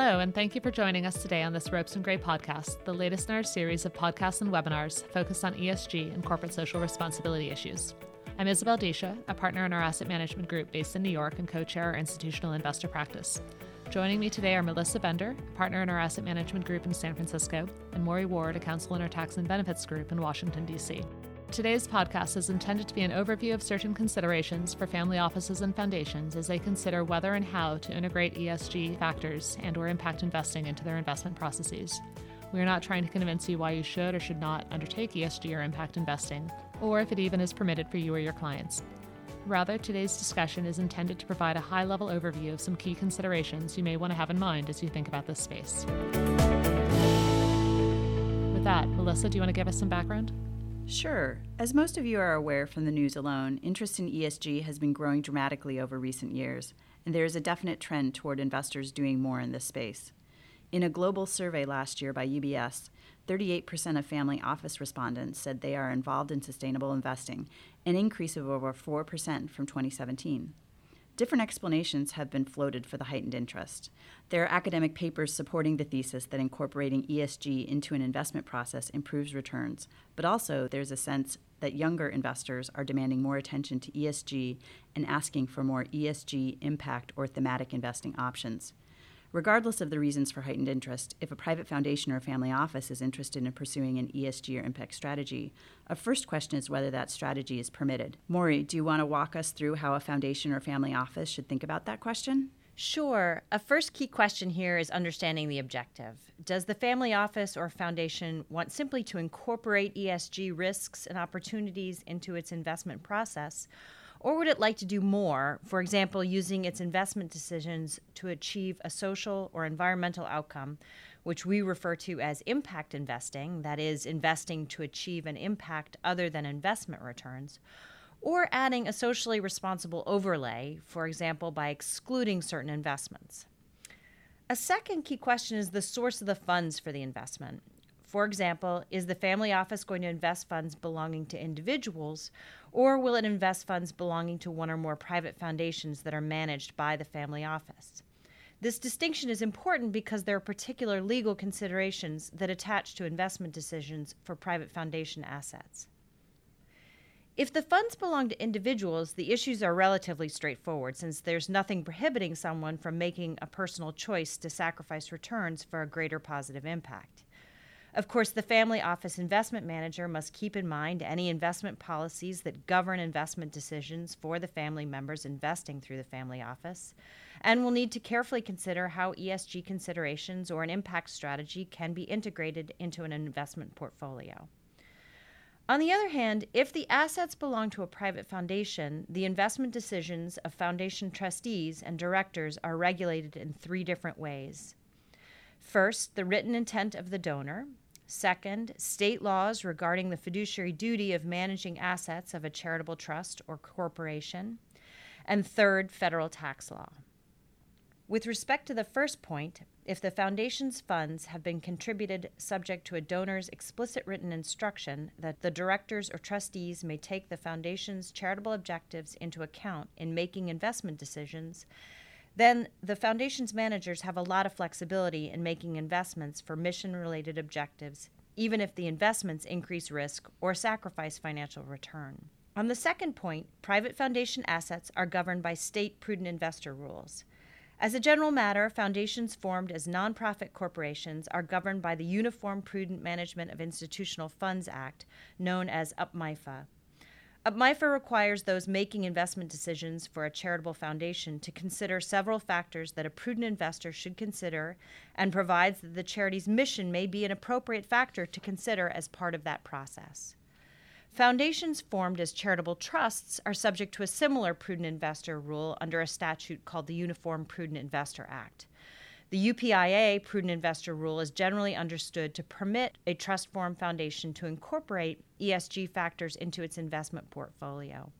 Hello, and thank you for joining us today on this Ropes and Gray podcast, the latest in our series of podcasts and webinars focused on ESG and corporate social responsibility issues. I'm Isabel Dische, a partner in our asset management group based in New York and co chair our institutional investor practice. Joining me today are Melissa Bender, a partner in our asset management group in San Francisco, and Maury Ward, a counsel in our tax and benefits group in Washington, D.C. Today's podcast is intended to be an overview of certain considerations for family offices and foundations as they consider whether and how to integrate ESG factors and or impact investing into their investment processes. We are not trying to convince you why you should or should not undertake ESG or impact investing, or if it even is permitted for you or your clients. Rather, today's discussion is intended to provide a high level overview of some key considerations you may want to have in mind as you think about this space. With that, Melissa, do you want to give us some background? Sure. As most of you are aware from the news alone, interest in ESG has been growing dramatically over recent years, and there is a definite trend toward investors doing more in this space. In a global survey last year by UBS, 38% of family office respondents said they are involved in sustainable investing, an increase of over 4% from 2017. Different explanations have been floated for the heightened interest. There are academic papers supporting the thesis that incorporating ESG into an investment process improves returns, but also there's a sense that younger investors are demanding more attention to ESG and asking for more ESG impact or thematic investing options. Regardless of the reasons for heightened interest, if a private foundation or family office is interested in pursuing an ESG or impact strategy, a first question is whether that strategy is permitted. Maury, do you want to walk us through how a foundation or family office should think about that question? Sure. A first key question here is understanding the objective. Does the family office or foundation want simply to incorporate ESG risks and opportunities into its investment process? Or would it like to do more, for example, using its investment decisions to achieve a social or environmental outcome, which we refer to as impact investing, that is, investing to achieve an impact other than investment returns? Or adding a socially responsible overlay, for example, by excluding certain investments. A second key question is the source of the funds for the investment. For example, is the family office going to invest funds belonging to individuals, or will it invest funds belonging to one or more private foundations that are managed by the family office? This distinction is important because there are particular legal considerations that attach to investment decisions for private foundation assets. If the funds belong to individuals, the issues are relatively straightforward since there's nothing prohibiting someone from making a personal choice to sacrifice returns for a greater positive impact. Of course, the family office investment manager must keep in mind any investment policies that govern investment decisions for the family members investing through the family office, and will need to carefully consider how ESG considerations or an impact strategy can be integrated into an investment portfolio. On the other hand, if the assets belong to a private foundation, the investment decisions of foundation trustees and directors are regulated in three different ways. First, the written intent of the donor, Second, state laws regarding the fiduciary duty of managing assets of a charitable trust or corporation. And third, federal tax law. With respect to the first point, if the foundation's funds have been contributed subject to a donor's explicit written instruction that the directors or trustees may take the foundation's charitable objectives into account in making investment decisions, then the foundation's managers have a lot of flexibility in making investments for mission related objectives, even if the investments increase risk or sacrifice financial return. On the second point, private foundation assets are governed by state prudent investor rules. As a general matter, foundations formed as nonprofit corporations are governed by the Uniform Prudent Management of Institutional Funds Act, known as UPMIFA. Uh, MIFA requires those making investment decisions for a charitable foundation to consider several factors that a prudent investor should consider and provides that the charity's mission may be an appropriate factor to consider as part of that process. Foundations formed as charitable trusts are subject to a similar prudent investor rule under a statute called the Uniform Prudent Investor Act. The UPIA prudent investor rule is generally understood to permit a trust form foundation to incorporate ESG factors into its investment portfolio.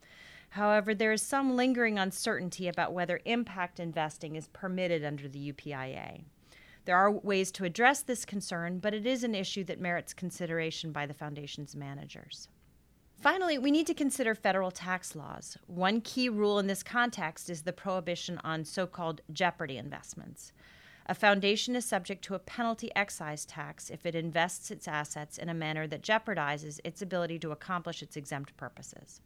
However, there is some lingering uncertainty about whether impact investing is permitted under the UPIA. There are ways to address this concern, but it is an issue that merits consideration by the foundation's managers. Finally, we need to consider federal tax laws. One key rule in this context is the prohibition on so called jeopardy investments. A foundation is subject to a penalty excise tax if it invests its assets in a manner that jeopardizes its ability to accomplish its exempt purposes.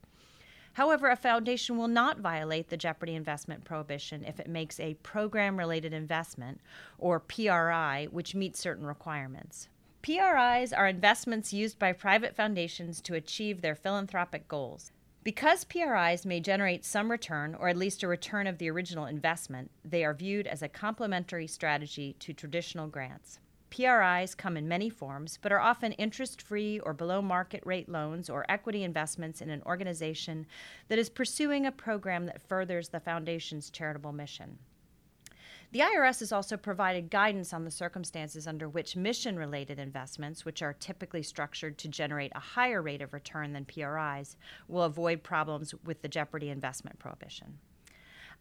However, a foundation will not violate the Jeopardy investment prohibition if it makes a program related investment, or PRI, which meets certain requirements. PRIs are investments used by private foundations to achieve their philanthropic goals. Because PRIs may generate some return, or at least a return of the original investment, they are viewed as a complementary strategy to traditional grants. PRIs come in many forms, but are often interest free or below market rate loans or equity investments in an organization that is pursuing a program that furthers the foundation's charitable mission. The IRS has also provided guidance on the circumstances under which mission related investments, which are typically structured to generate a higher rate of return than PRIs, will avoid problems with the Jeopardy investment prohibition.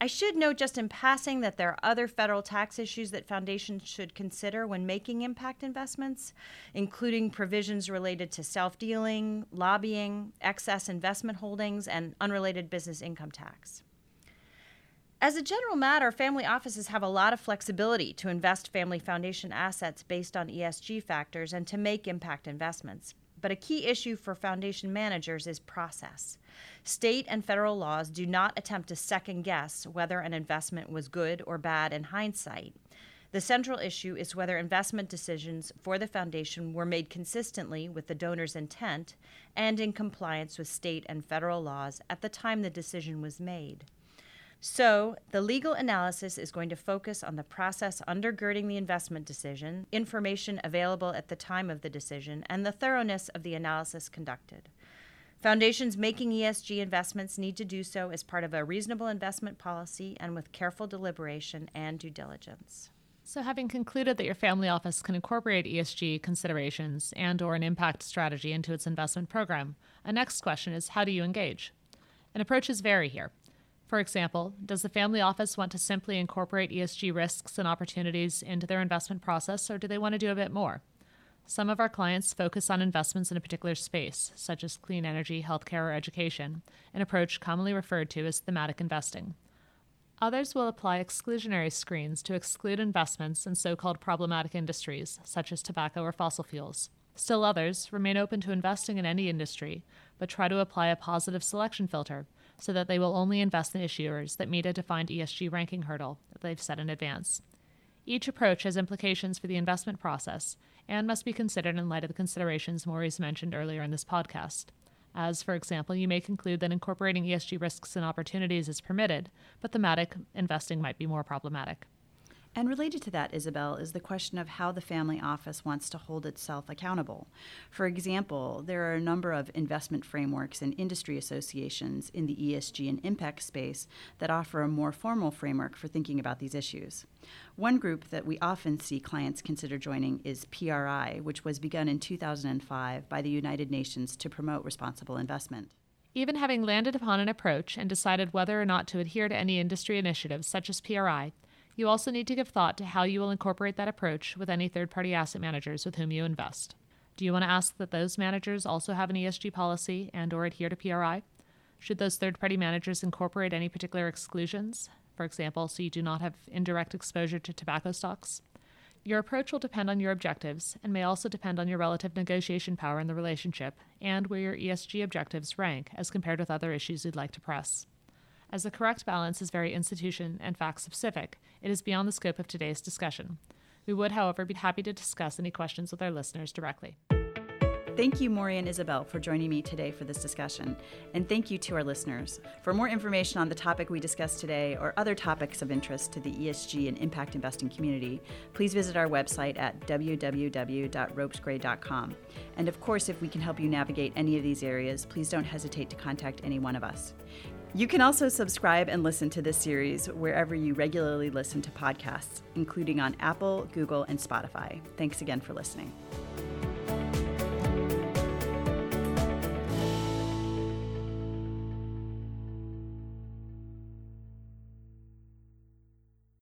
I should note just in passing that there are other federal tax issues that foundations should consider when making impact investments, including provisions related to self dealing, lobbying, excess investment holdings, and unrelated business income tax. As a general matter, family offices have a lot of flexibility to invest family foundation assets based on ESG factors and to make impact investments. But a key issue for foundation managers is process. State and federal laws do not attempt to second guess whether an investment was good or bad in hindsight. The central issue is whether investment decisions for the foundation were made consistently with the donor's intent and in compliance with state and federal laws at the time the decision was made. So, the legal analysis is going to focus on the process undergirding the investment decision, information available at the time of the decision, and the thoroughness of the analysis conducted. Foundations making ESG investments need to do so as part of a reasonable investment policy and with careful deliberation and due diligence. So having concluded that your family office can incorporate ESG considerations and or an impact strategy into its investment program, a next question is how do you engage? And approaches vary here. For example, does the family office want to simply incorporate ESG risks and opportunities into their investment process, or do they want to do a bit more? Some of our clients focus on investments in a particular space, such as clean energy, healthcare, or education, an approach commonly referred to as thematic investing. Others will apply exclusionary screens to exclude investments in so called problematic industries, such as tobacco or fossil fuels. Still others remain open to investing in any industry, but try to apply a positive selection filter so that they will only invest in issuers that meet a defined ESG ranking hurdle that they've set in advance. Each approach has implications for the investment process and must be considered in light of the considerations Maurice mentioned earlier in this podcast. As, for example, you may conclude that incorporating ESG risks and opportunities is permitted, but thematic investing might be more problematic. And related to that, Isabel, is the question of how the family office wants to hold itself accountable. For example, there are a number of investment frameworks and industry associations in the ESG and impact space that offer a more formal framework for thinking about these issues. One group that we often see clients consider joining is PRI, which was begun in 2005 by the United Nations to promote responsible investment. Even having landed upon an approach and decided whether or not to adhere to any industry initiatives such as PRI, you also need to give thought to how you will incorporate that approach with any third party asset managers with whom you invest. Do you want to ask that those managers also have an ESG policy and or adhere to PRI? Should those third party managers incorporate any particular exclusions? For example, so you do not have indirect exposure to tobacco stocks? Your approach will depend on your objectives and may also depend on your relative negotiation power in the relationship and where your ESG objectives rank as compared with other issues you'd like to press. As the correct balance is very institution and fact specific, it is beyond the scope of today's discussion. We would, however, be happy to discuss any questions with our listeners directly. Thank you, Maury and Isabel, for joining me today for this discussion. And thank you to our listeners. For more information on the topic we discussed today or other topics of interest to the ESG and impact investing community, please visit our website at www.ropesgray.com. And of course, if we can help you navigate any of these areas, please don't hesitate to contact any one of us. You can also subscribe and listen to this series wherever you regularly listen to podcasts, including on Apple, Google, and Spotify. Thanks again for listening.